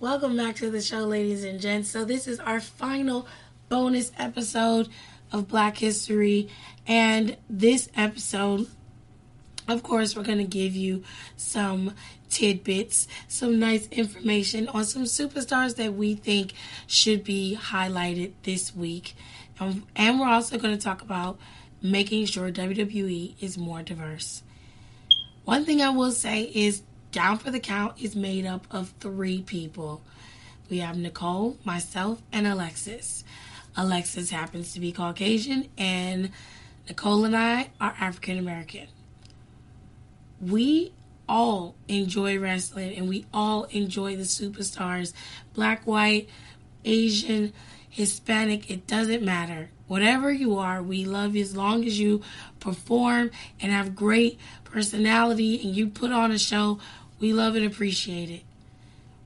Welcome back to the show, ladies and gents. So, this is our final bonus episode of Black History. And this episode, of course, we're going to give you some tidbits, some nice information on some superstars that we think should be highlighted this week. Um, and we're also going to talk about making sure WWE is more diverse. One thing I will say is Down for the Count is made up of three people. We have Nicole, myself, and Alexis. Alexis happens to be Caucasian, and Nicole and I are African American. We all enjoy wrestling and we all enjoy the superstars black, white, Asian, Hispanic, it doesn't matter. Whatever you are, we love you as long as you perform and have great personality and you put on a show. We love and appreciate it.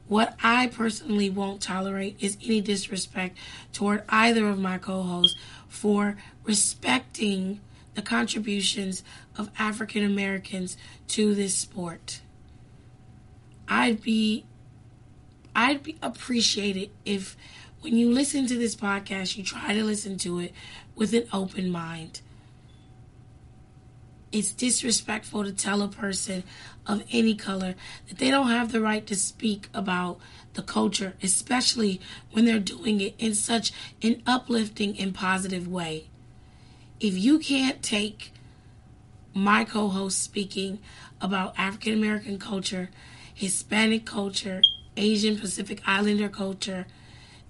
What I personally won't tolerate is any disrespect toward either of my co hosts for respecting the contributions of African Americans to this sport. I'd be I'd be appreciated if when you listen to this podcast, you try to listen to it with an open mind. It's disrespectful to tell a person of any color that they don't have the right to speak about the culture, especially when they're doing it in such an uplifting and positive way. If you can't take my co host speaking about African American culture, Hispanic culture, Asian Pacific Islander culture,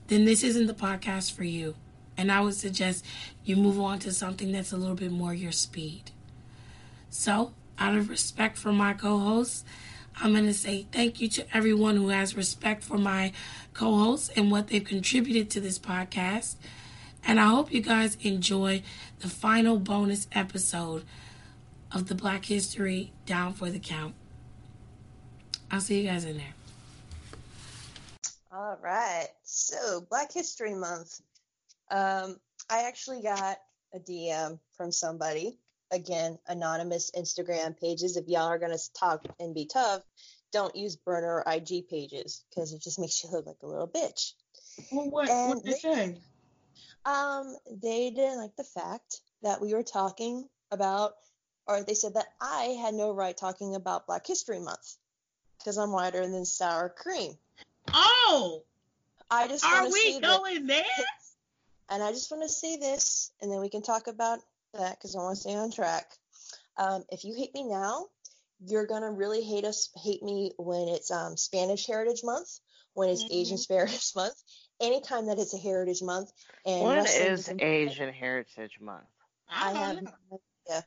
then this isn't the podcast for you. And I would suggest you move on to something that's a little bit more your speed. So, out of respect for my co hosts, I'm going to say thank you to everyone who has respect for my co hosts and what they've contributed to this podcast. And I hope you guys enjoy the final bonus episode of the Black History Down for the Count. I'll see you guys in there. All right. So, Black History Month. Um, I actually got a DM from somebody. Again, anonymous Instagram pages. If y'all are going to talk and be tough, don't use burner or IG pages because it just makes you look like a little bitch. Well, what what they say? Um, they didn't like the fact that we were talking about, or they said that I had no right talking about Black History Month because I'm whiter than sour cream. Oh, I just are we going there? and I just want to say this, and then we can talk about that because I want to stay on track. Um, if you hate me now, you're gonna really hate us, hate me when it's um, Spanish Heritage Month, when it's Mhm. Asian Heritage Month, anytime that it's a Heritage Month. And When wrestling is Asian Heritage Month? I I have don't no idea,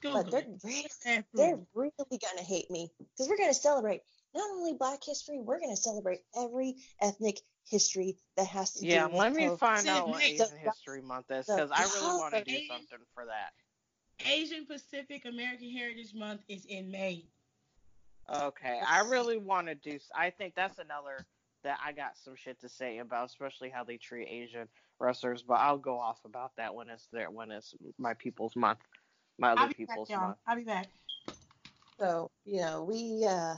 Google but they're really, they're really gonna hate me because we're gonna celebrate not only Black history, we're gonna celebrate every ethnic history that has to Yeah, do with let me both find out what Asian the- History Month is because I really want to do Asian- something for that. Asian Pacific American Heritage Month is in May. Okay, I really want to do. I think that's another that I got some shit to say about, especially how they treat Asian wrestlers. But I'll go off about that when it's there, when it's my people's month, my I'll other be back, people's y'all. month. I'll be back. So, you know, we uh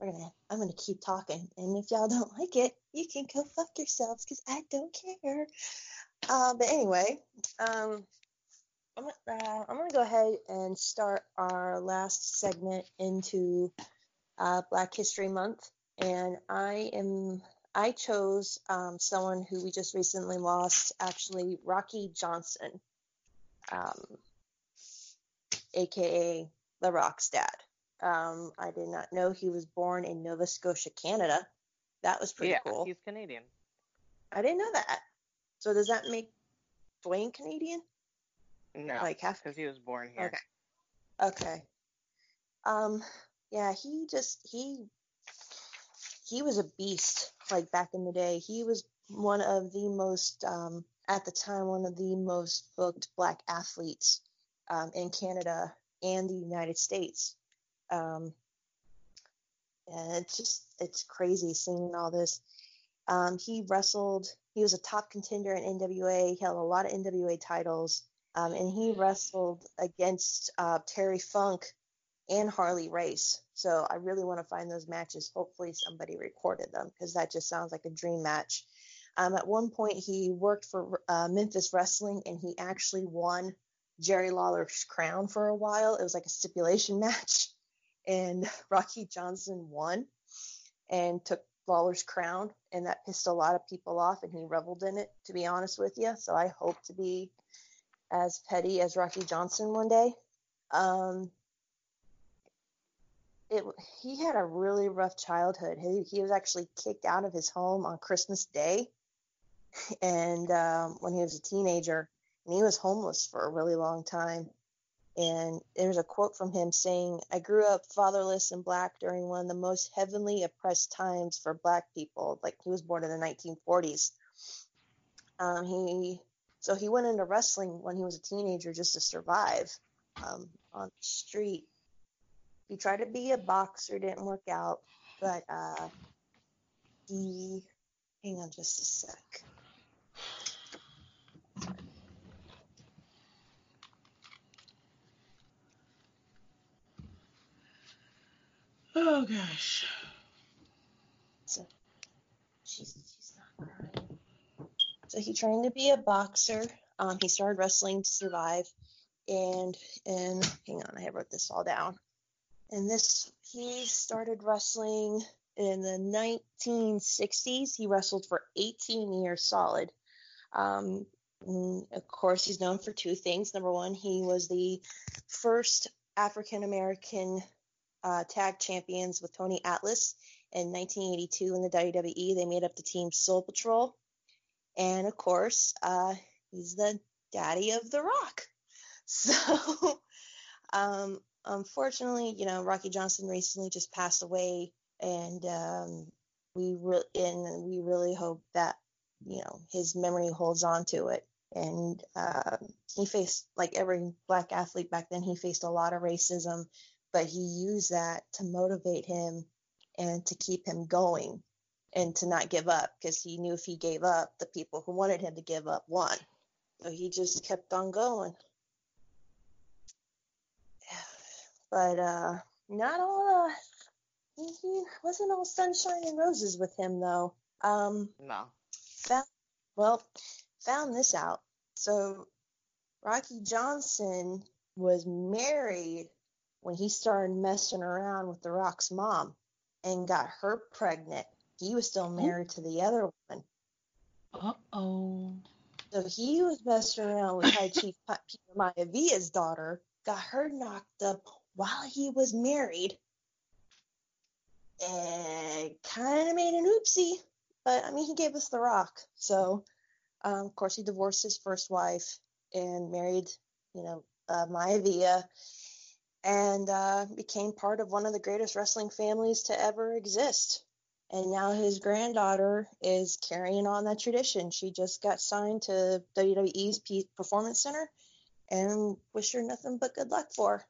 we're gonna I'm gonna keep talking. And if y'all don't like it, you can go fuck yourselves because I don't care. Uh, but anyway, um I'm, uh, I'm gonna go ahead and start our last segment into uh, Black History Month, and I am I chose um, someone who we just recently lost, actually Rocky Johnson, um, aka the Rock's dad. Um, I did not know he was born in Nova Scotia, Canada. That was pretty yeah, cool. he's Canadian. I didn't know that. So does that make Dwayne Canadian? No, Like half- because he was born here. Okay. Okay. Um, yeah, he just he he was a beast like back in the day. He was one of the most um at the time one of the most booked black athletes um in Canada and the United States. Um and it's just it's crazy seeing all this. Um, he wrestled. He was a top contender in NWA. He held a lot of NWA titles, um, and he wrestled against uh, Terry Funk and Harley Race. So I really want to find those matches. Hopefully somebody recorded them because that just sounds like a dream match. Um, at one point, he worked for uh, Memphis Wrestling and he actually won Jerry Lawler's crown for a while. It was like a stipulation match, and Rocky Johnson won and took Lawler's crown, and that pissed a lot of people off, and he reveled in it, to be honest with you. So I hope to be as petty as Rocky Johnson one day. Um, it, he had a really rough childhood. He, he was actually kicked out of his home on Christmas Day, and um, when he was a teenager, and he was homeless for a really long time. And there's a quote from him saying, I grew up fatherless and black during one of the most heavily oppressed times for black people. Like he was born in the 1940s. Um, he so he went into wrestling when he was a teenager just to survive um, on the street. He tried to be a boxer, didn't work out, but uh, he hang on just a sec. Oh gosh. So she's she's not crying. So he trained to be a boxer. Um, he started wrestling to survive, and and hang on, I wrote this all down. And this he started wrestling in the 1960s. He wrestled for 18 years solid. Um, of course, he's known for two things. Number one, he was the first African American uh, tag champions with Tony Atlas in 1982 in the WWE. They made up the team Soul Patrol. And of course, uh, he's the daddy of The Rock. So, um, unfortunately, you know, Rocky Johnson recently just passed away, and um, we re- and we really hope that you know his memory holds on to it. And uh, he faced, like every black athlete back then, he faced a lot of racism, but he used that to motivate him and to keep him going and to not give up because he knew if he gave up, the people who wanted him to give up won. So he just kept on going. But uh, not all. Uh, he, he wasn't all sunshine and roses with him though. Um, No. found, well, found this out. So Rocky Johnson was married when he started messing around with The Rock's mom and got her pregnant. He was still married to the other one. Uh oh. So he was messing around with High Chief Peter Maivia's daughter, got her knocked up while he was married, and kind of made an oopsie. But I mean, he gave us The Rock. So, um, of course, he divorced his first wife and married, you know, uh, Maivia, and uh, became part of one of the greatest wrestling families to ever exist. And now his granddaughter is carrying on that tradition. She just got signed to WWE's P- Performance Center and wish her nothing but good luck for.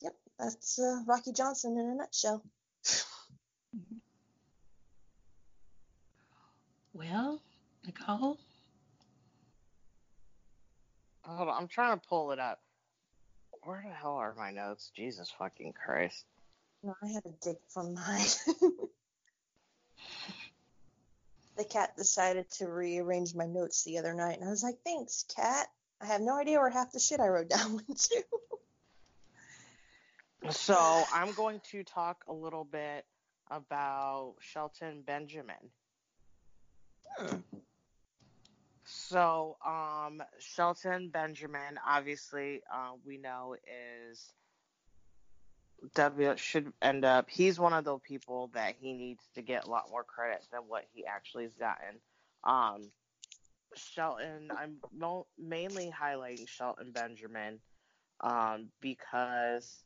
Yep, that's uh, Rocky Johnson in a nutshell. Well, Nicole. Hold on, I'm trying to pull it up. Where the hell are my notes? Jesus fucking Christ. No, I had to dig from mine. the cat decided to rearrange my notes the other night, and I was like, thanks, cat. I have no idea where half the shit I wrote down went to. So I'm going to talk a little bit about Shelton Benjamin. Hmm. So, um, Shelton Benjamin, obviously, uh, we know is W should end up. He's one of the people that he needs to get a lot more credit than what he actually has gotten. Um, Shelton, I'm mo- mainly highlighting Shelton Benjamin um, because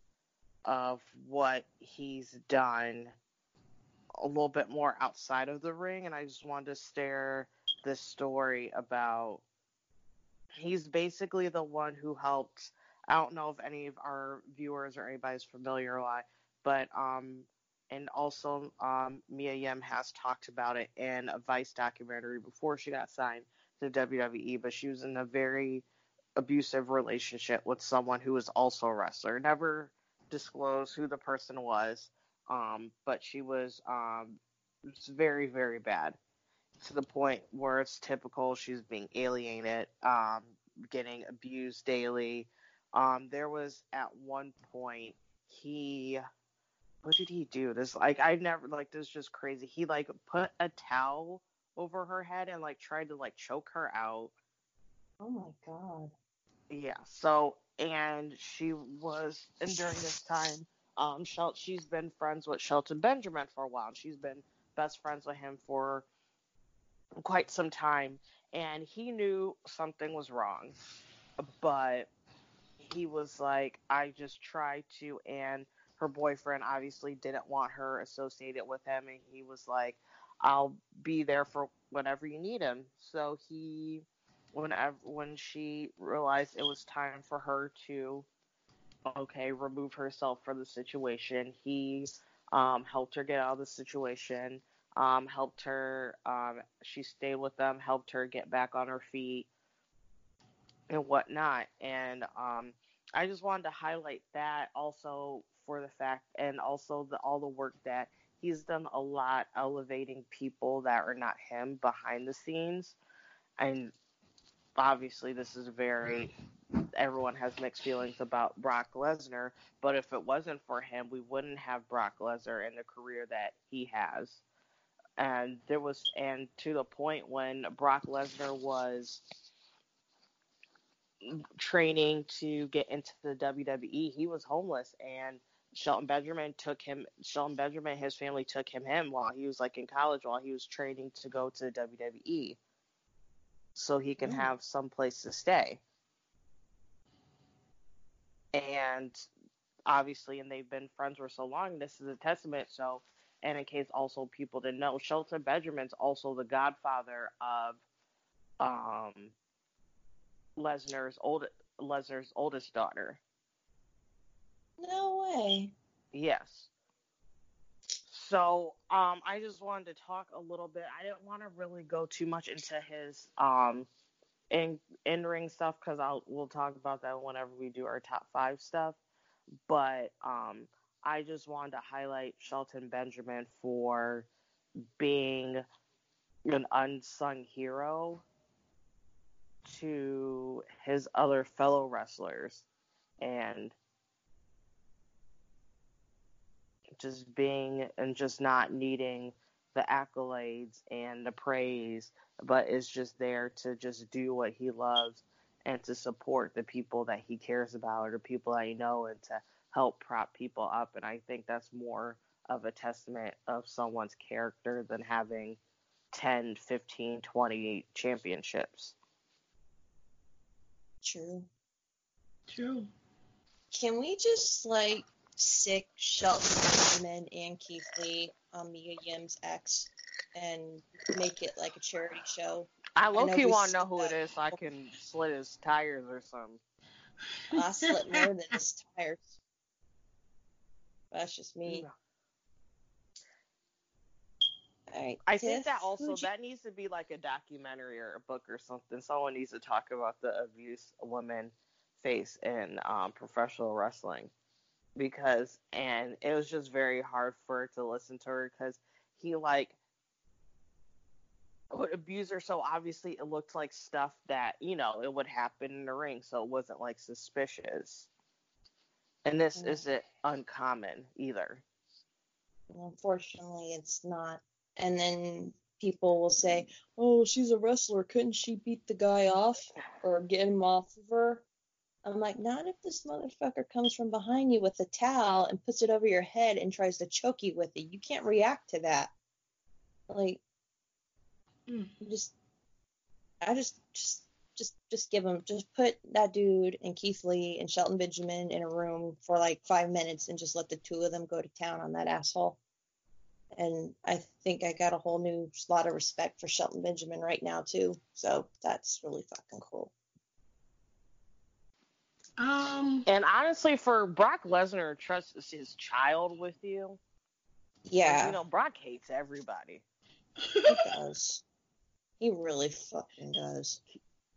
of what he's done a little bit more outside of the ring, and I just wanted to stare this story about he's basically the one who helped I don't know if any of our viewers or anybody's familiar why, but um and also um Mia Yim has talked about it in a Vice documentary before she got signed to WWE, but she was in a very abusive relationship with someone who was also a wrestler. Never disclosed who the person was, um, but she was um, very very bad to the point where it's typical. She's being alienated, um, getting abused daily. Um, there was at one point he what did he do? This like I never like this is just crazy. He like put a towel over her head and like tried to like choke her out. Oh my god. Yeah. So and she was and during this time, um, Shel- she's been friends with Shelton Benjamin for a while. And she's been best friends with him for quite some time, and he knew something was wrong, but he was like, I just tried to, and her boyfriend obviously didn't want her associated with him, and he was like, I'll be there for whenever you need him. So he, whenever when she realized it was time for her to, okay, remove herself from the situation, he um, helped her get out of the situation, um, helped her. Um, she stayed with them, helped her get back on her feet and whatnot. And um, I just wanted to highlight that also for the fact, and also the, all the work that he's done a lot elevating people that are not him behind the scenes. And obviously, this is very everyone has mixed feelings about Brock Lesnar, but if it wasn't for him, we wouldn't have Brock Lesnar in the career that he has. And there was, and to the point when Brock Lesnar was training to get into the WWE, he was homeless, and Shelton Benjamin took him. Shelton Benjamin, his family took him him while he was like in college, while he was training to go to the WWE, so he can Mm. have some place to stay. And obviously, and they've been friends for so long. This is a testament. So, and in case also people didn't know, Shelton Benjamin's also the godfather of um Lesnar's old Lesnar's oldest daughter. No way. Yes. So, um, I just wanted to talk a little bit. I didn't want to really go too much into his um in in ring stuff because I'll we'll talk about that whenever we do our top five stuff. But um, I just wanted to highlight Shelton Benjamin for being an unsung hero to his other fellow wrestlers and just being and just not needing the accolades and the praise, but is just there to just do what he loves and to support the people that he cares about or people that he know and to help prop people up. And I think that's more of a testament of someone's character than having 10, 15, 20 championships. True. True. Can we just like sick Shelton Benjamin and Keith Lee on Mia Yim's ex and make it like a charity show? I low know key we want to know who it that. is so I can slit his tires or something. I slit more than his tires. That's just me. Yeah. All right. I think that also you- that needs to be like a documentary or a book or something. Someone needs to talk about the abuse women face in um, professional wrestling because and it was just very hard for her to listen to her because he like would abuse her so obviously it looked like stuff that you know it would happen in the ring so it wasn't like suspicious and this Yeah. isn't uncommon either Unfortunately, it's not. And then people will say, "Oh, she's a wrestler. Couldn't she beat the guy off or get him off of her?" I'm like, not if this motherfucker comes from behind you with a towel and puts it over your head and tries to choke you with it. You can't react to that. Like, Mm. just, I just, just, just, just give him, just put that dude and Keith Lee and Shelton Benjamin in a room for like five minutes and just let the two of them go to town on that asshole. And I think I got a whole new lot of respect for Shelton Benjamin right now too. So that's really fucking cool. Um. and honestly for brock lesnar to trust his child with you Yeah, you know brock hates everybody he does. He really fucking does.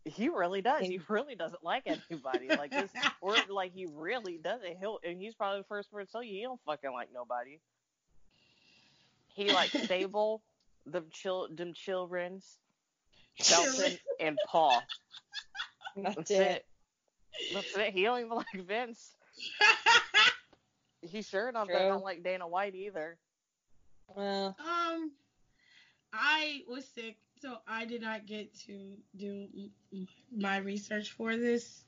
He really does. He really doesn't like anybody. Like this, or like he really doesn't. He'll, and he's probably the first person to tell you he don't fucking like nobody. He likes Sable, the chil, them childrens, Shelton, and Paul. That's, That's it. it. That's it. He don't even like Vince. He sure enough True. doesn't like Dana White either. Well, Um, I was sick, so I did not get to do my research for this.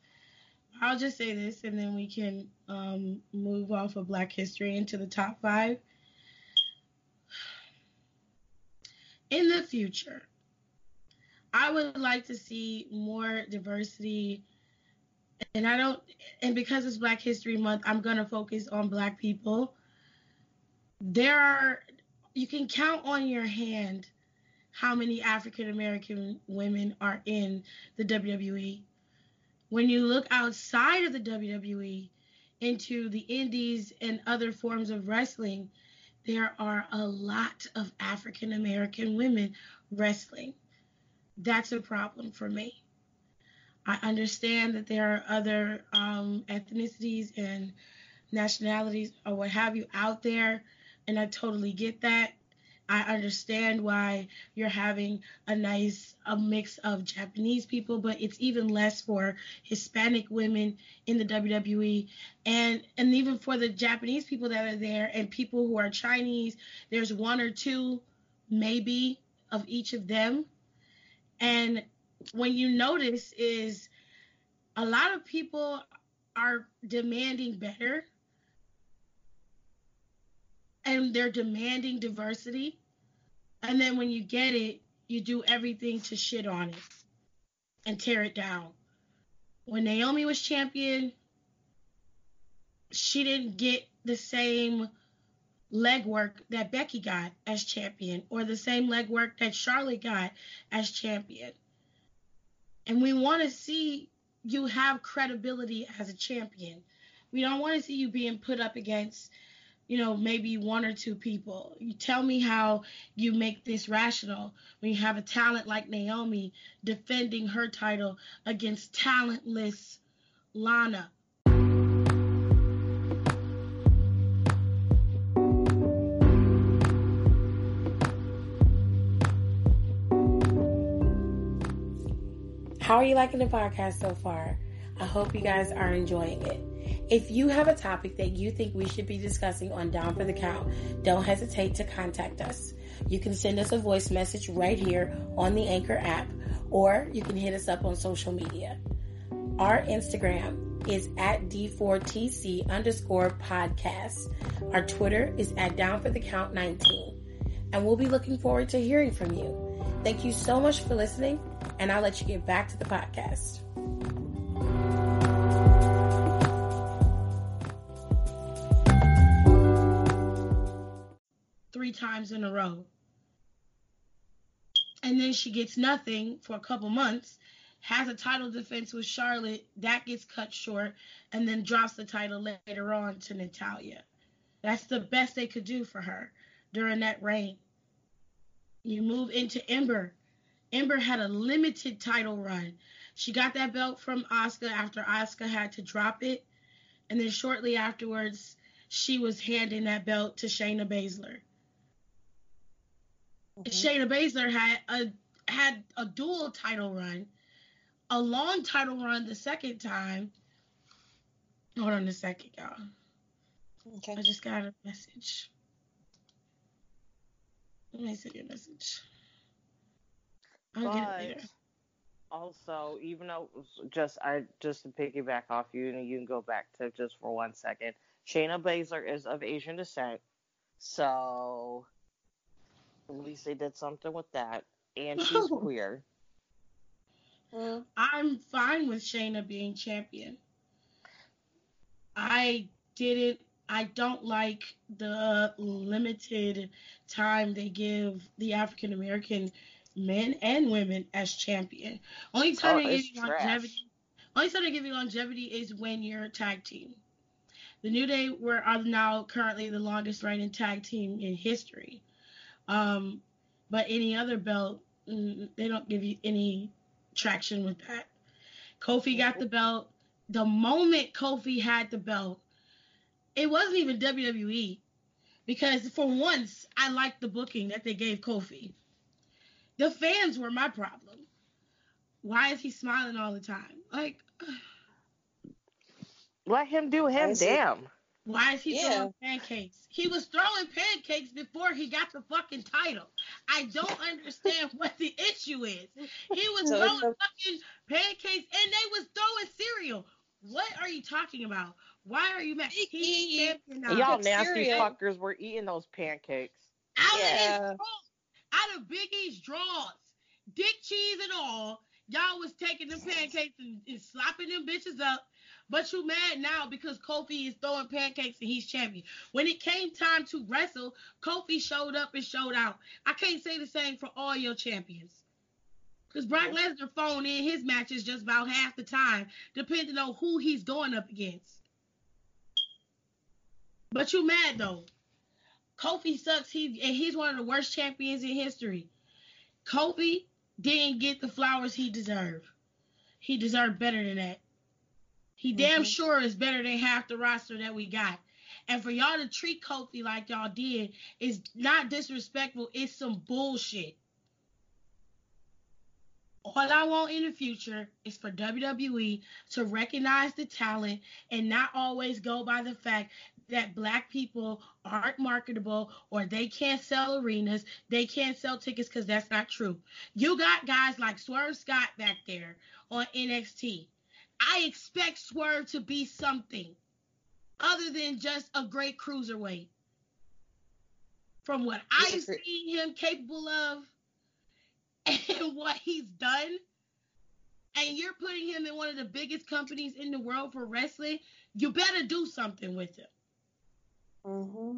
I'll just say this, and then we can um, move off of Black History into the top five. In the future, I would like to see more diversity. And I don't, and because it's Black History Month, I'm going to focus on Black people. There are you can count on your hand how many African American women are in the WWE. When you look outside of the WWE into the indies and other forms of wrestling, there are a lot of African American women wrestling. That's a problem for me. I understand that there are other um, ethnicities and nationalities or what have you out there and I totally get that. I understand why you're having a nice a mix of Japanese people, but it's even less for Hispanic women in the WWE and and even for the Japanese people that are there and people who are Chinese, there's one or two maybe of each of them. And when you notice is a lot of people are demanding better and they're demanding diversity. And then when you get it, you do everything to shit on it and tear it down. When Naomi was champion, she didn't get the same legwork that Becky got as champion or the same legwork that Charlotte got as champion. And we want to see you have credibility as a champion. We don't want to see you being put up against you know, maybe one or two people. You tell me how you make this rational when you have a talent like Naomi defending her title against talentless Lana. How are you liking the podcast so far? I hope you guys are enjoying it. If you have a topic that you think we should be discussing on Down for the Count, don't hesitate to contact us. You can send us a voice message right here on the Anchor app, or you can hit us up on social media. Our Instagram is at D4TC underscore podcast. Our Twitter is at Down for the Count 19. And we'll be looking forward to hearing from you. Thank you so much for listening, and I'll let you get back to the podcast. Times in a row. And then she gets nothing for a couple months, has a title defense with Charlotte, that gets cut short, and then drops the title later on to Natalya. That's the best they could do for her during that reign. You move into Ember. Ember had a limited title run. She got that belt from Asuka after Asuka had to drop it. And then shortly afterwards, she was handing that belt to Shayna Baszler. Mm-hmm. Shayna Baszler had a had a dual title run, a long title run the second time. Hold on a second, y'all. Okay. I just got a message. Let me send you a message. I'll get it later. Also, even though just I just to piggyback off you, and you can go back to just for one second. Shayna Baszler is of Asian descent, so at least they did something with that. And she's queer. Mm, I'm fine with Shayna being champion. I didn't. I don't like the limited time they give the African American men and women as champion. Only time Oh, they give you longevity. Only time they give you longevity is when you're a tag team. The New Day were are now currently the longest reigning tag team in history. Um, but any other belt, mm, they don't give you any traction with that. Kofi got the belt. The moment Kofi had the belt, it wasn't even WWE because for once I liked the booking that they gave Kofi. The fans were my problem. Why is he smiling all the time? Like, let him do him. Damn. Why is he yeah. throwing pancakes? He was throwing pancakes before he got the fucking title. I don't understand what the issue is. He was so throwing fucking pancakes and they was throwing cereal. What are you talking about? Why are you mad? He's champion now. Y'all nasty cereal. fuckers were eating those pancakes. Out yeah. of his out of Biggie's E's drawers, dick cheese and all, y'all was taking them pancakes and, and slapping them bitches up but you mad now because Kofi is throwing pancakes and he's champion. When it came time to wrestle, Kofi showed up and showed out. I can't say the same for all your champions. Because Brock Lesnar phone in his matches just about half the time, depending on who he's going up against. But you mad though. Kofi sucks. He and he's one of the worst champions in history. Kofi didn't get the flowers he deserved. He deserved better than that. He damn mm-hmm. sure is better than half the roster that we got. And for y'all to treat Kofi like y'all did is not disrespectful. It's some bullshit. All I want in the future is for WWE to recognize the talent and not always go by the fact that black people aren't marketable or they can't sell arenas, they can't sell tickets because that's not true. You got guys like Swerve Scott back there on NXT. I expect Swerve to be something other than just a great cruiserweight. From what I've seen him capable of and what he's done, and you're putting him in one of the biggest companies in the world for wrestling, you better do something with him. Mm-hmm.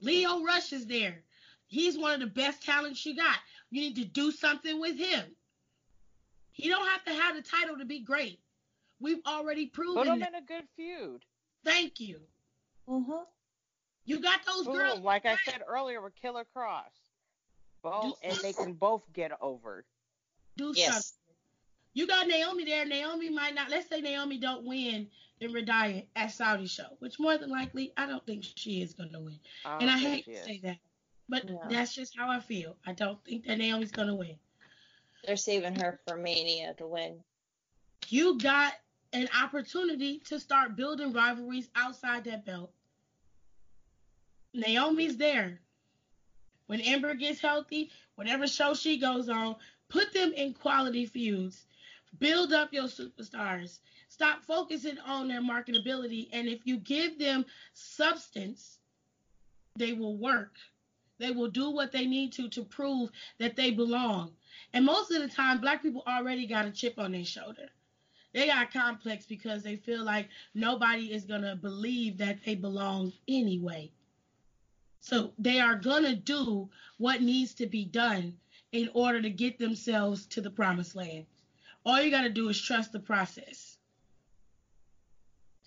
Lio Rush is there. He's one of the best talents you got. You need to do something with him. He don't have to have the title to be great. We've already proven. Put them in a good feud. Thank you. Mm-hmm. You got those Boom, girls. Like I said earlier with Killer Cross. Both, and they can both get over. Do yes. something. You got Naomi there. Naomi might not. Let's say Naomi don't win in retire at Saudi show, which more than likely I don't think she is going to win. I and I hate to say that, but yeah. that's just how I feel. I don't think that Naomi's going to win. They're saving her for Mania to win. You got an opportunity to start building rivalries outside that belt. Naomi's there. When Ember gets healthy, whatever show she goes on, put them in quality feuds. Build up your superstars. Stop focusing on their marketability. And if you give them substance, they will work. They will do what they need to to prove that they belong. And most of the time, black people already got a chip on their shoulder. They got complex because they feel like nobody is going to believe that they belong anyway. So they are going to do what needs to be done in order to get themselves to the promised land. All you got to do is trust the process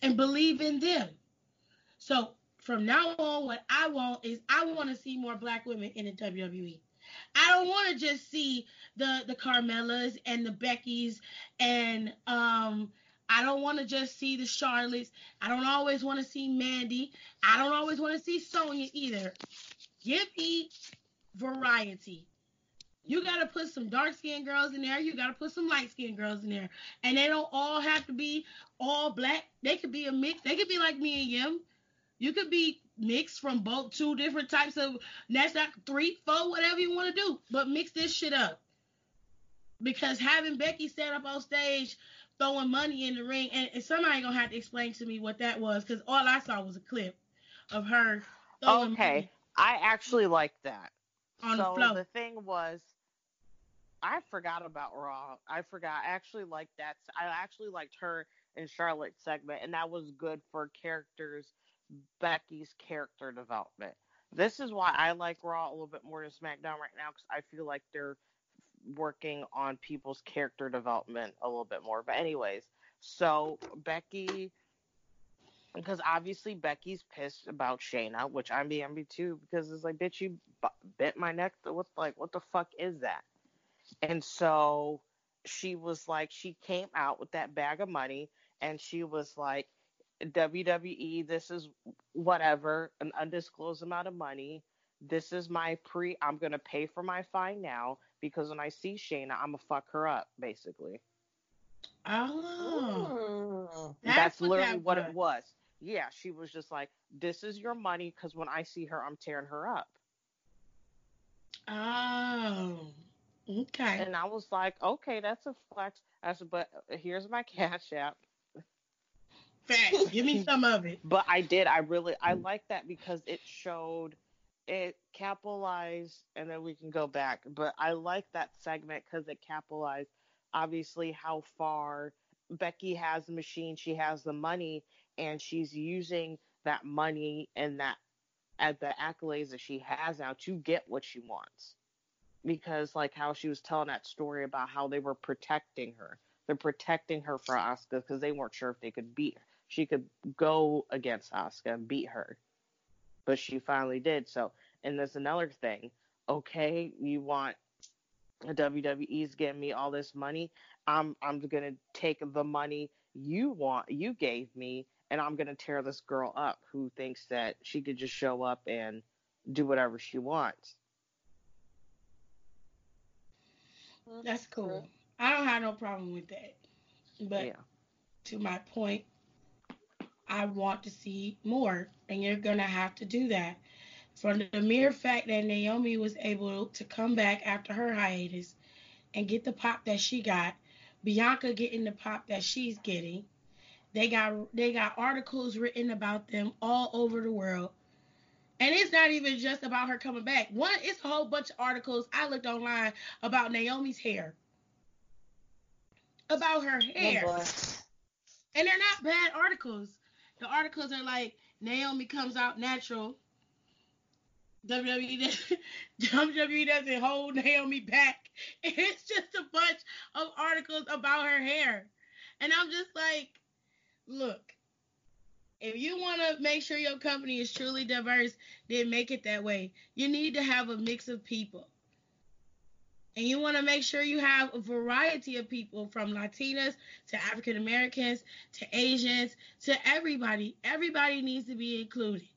and believe in them. So from now on, what I want is I want to see more black women in the WWE. I don't want to just see the the Carmellas and the Beckys and um I don't want to just see the Charlottes. I don't always want to see Mandy. I don't always want to see Sonya either. Give me variety. You got to put some dark skinned girls in there. You got to put some light skinned girls in there. And they don't all have to be all black. They could be a mix. They could be like Mia Yim. You could be mixed from both two different types of not three, four, whatever you want to do, but mix this shit up. Because having Becky stand up on stage throwing money in the ring, and, and somebody gonna have to explain to me what that was, because all I saw was a clip of her. Throwing okay, I actually like that. On so the floor. The thing was, I forgot about Raw. I forgot. I actually liked that. I actually liked her and Charlotte segment, and that was good for characters Becky's character development. This is why I like Raw a little bit more than SmackDown right now because I feel like they're working on people's character development a little bit more. But anyways, so Becky, because obviously Becky's pissed about Shayna, which I'm being too because it's like, bitch, you bit my neck. What like what the fuck is that? And so she was like, she came out with that bag of money and she was like, WWE, this is whatever, an undisclosed amount of money. This is my pre, I'm going to pay for my fine now because when I see Shayna, I'm going to fuck her up, basically. Oh, Mm. That's, that's, what literally that what it was. Yeah, she was just like, this is your money because when I see her, I'm tearing her up. Oh, okay. And I was like, okay, that's a flex. I said, but here's my cash app. Facts. Give me some of it. But I did. I really I like that because it showed it capitalized and then we can go back. But I like that segment because it capitalized obviously how far Becky has the machine, she has the money, and she's using that money and that at the accolades that she has now to get what she wants. Because like how she was telling that story about how they were protecting her. They're protecting her for Asuka because they weren't sure if they could beat her. She could go against Asuka and beat her. But she finally did. So and there's another thing. Okay, you want WWE's getting me all this money. I'm I'm gonna take the money you want you gave me and I'm gonna tear this girl up who thinks that she could just show up and do whatever she wants. That's cool. I don't have no problem with that. But yeah. to my point, I want to see more, and you're gonna have to do that. From the mere fact that Naomi was able to come back after her hiatus and get the pop that she got, Bianca getting the pop that she's getting. They got they got articles written about them all over the world. And it's not even just about her coming back. One, it's a whole bunch of articles I looked online about Naomi's hair. About her oh, hair. Oh. And they're not bad articles. The articles are like Naomi comes out natural. WWE doesn't, WWE doesn't hold Naomi back. It's just a bunch of articles about her hair. And I'm just like, look, if you want to make sure your company is truly diverse, then make it that way. You need to have a mix of people. And you want to make sure you have a variety of people from Latinas to African Americans to Asians to everybody. Everybody needs to be included.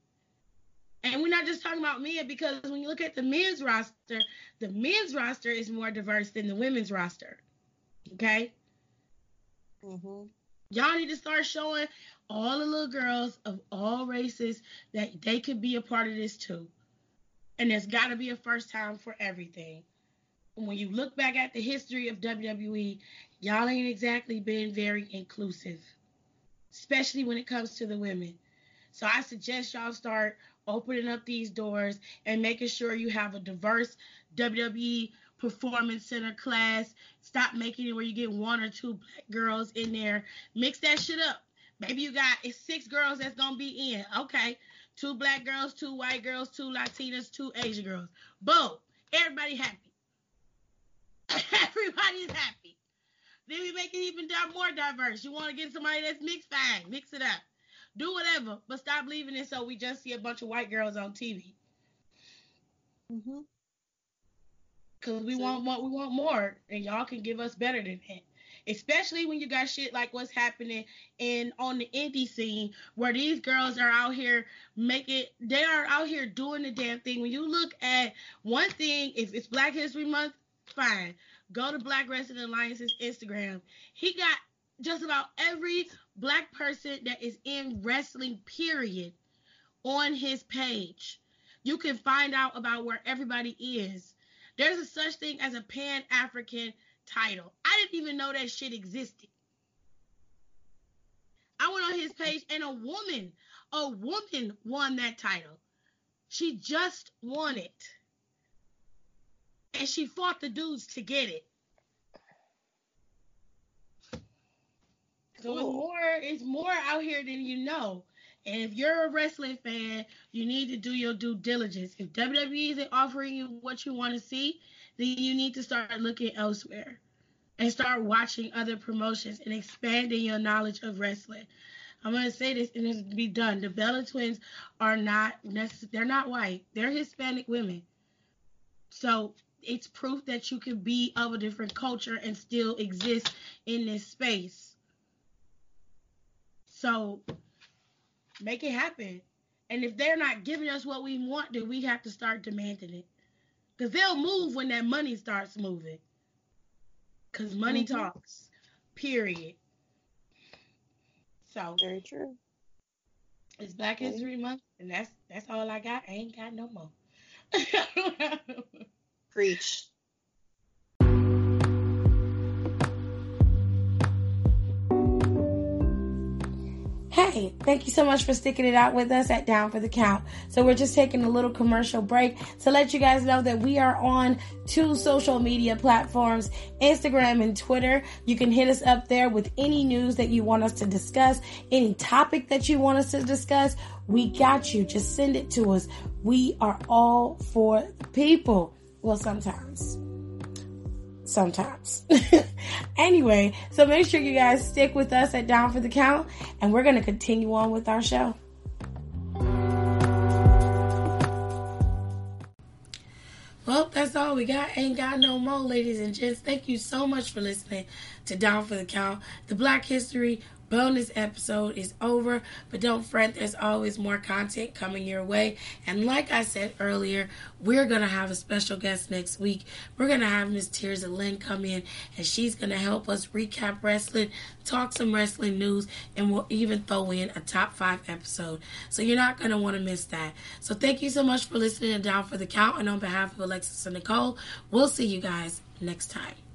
And we're not just talking about men because when you look at the men's roster, the men's roster is more diverse than the women's roster. Okay? hmm Y'all need to start showing all the little girls of all races that they could be a part of this too. And there's got to be a first time for everything. When you look back at the history of WWE, y'all ain't exactly been very inclusive, especially when it comes to the women. So I suggest y'all start opening up these doors and making sure you have a diverse WWE performance center class. Stop making it where you get one or two black girls in there. Mix that shit up. Maybe you got it's six girls that's gonna be in. Okay. Two black girls, two white girls, two Latinas, two Asian girls. Boom. Everybody happy. Everybody's happy. Then we make it even more diverse. You want to get somebody that's mixed, fine, mix it up. Do whatever, but stop leaving it so we just see a bunch of white girls on TV. hmm Cause we True. want more, we want more, and y'all can give us better than that. Especially when you got shit like what's happening in on the indie scene, where these girls are out here making, they are out here doing the damn thing. When you look at one thing, if it's Black History Month, fine. Go to Black Wrestling Alliance's Instagram. He got just about every black person that is in wrestling, period, on his page. You can find out about where everybody is. There's a such thing as a Pan African title. I didn't even know that shit existed. I went on his page and a woman, a woman won that title. She just won it. And she fought the dudes to get it. So it's more it's more out here than you know. And if you're a wrestling fan, you need to do your due diligence. If WWE isn't offering you what you want to see, then you need to start looking elsewhere and start watching other promotions and expanding your knowledge of wrestling. I'm gonna say this and it's to be done. The Bella twins are not necess- they're not white. They're Hispanic women. So it's proof that you can be of a different culture and still exist in this space. So make it happen. And if they're not giving us what we want, then we have to start demanding it. Because they'll move when that money starts moving. Because money mm-hmm. talks. Period. So very true. It's Black History Month, and that's that's all I got. I ain't got no more. Preach. Hey, thank you so much for sticking it out with us at Down for the Count. So we're just taking a little commercial break to let you guys know that we are on two social media platforms, Instagram and Twitter. You can hit us up there with any news that you want us to discuss, any topic that you want us to discuss. We got you. Just send it to us. We are all for the people. Well, sometimes. Sometimes. anyway, so make sure you guys stick with us at Down for the Count, and we're going to continue on with our show. Well, that's all we got. Ain't got no more, ladies and gents. Thank you so much for listening to Down for the Count, the Black History bonus episode is over, but don't fret, there's always more content coming your way. And like I said earlier, we're going to have a special guest next week. We're going to have Miss Tirza Lynn come in, and she's going to help us recap wrestling, talk some wrestling news, and we'll even throw in a top five episode. So you're not going to want to miss that. So thank you so much for listening and Down for the Count. And on behalf of Alexis and Nicole, we'll see you guys next time.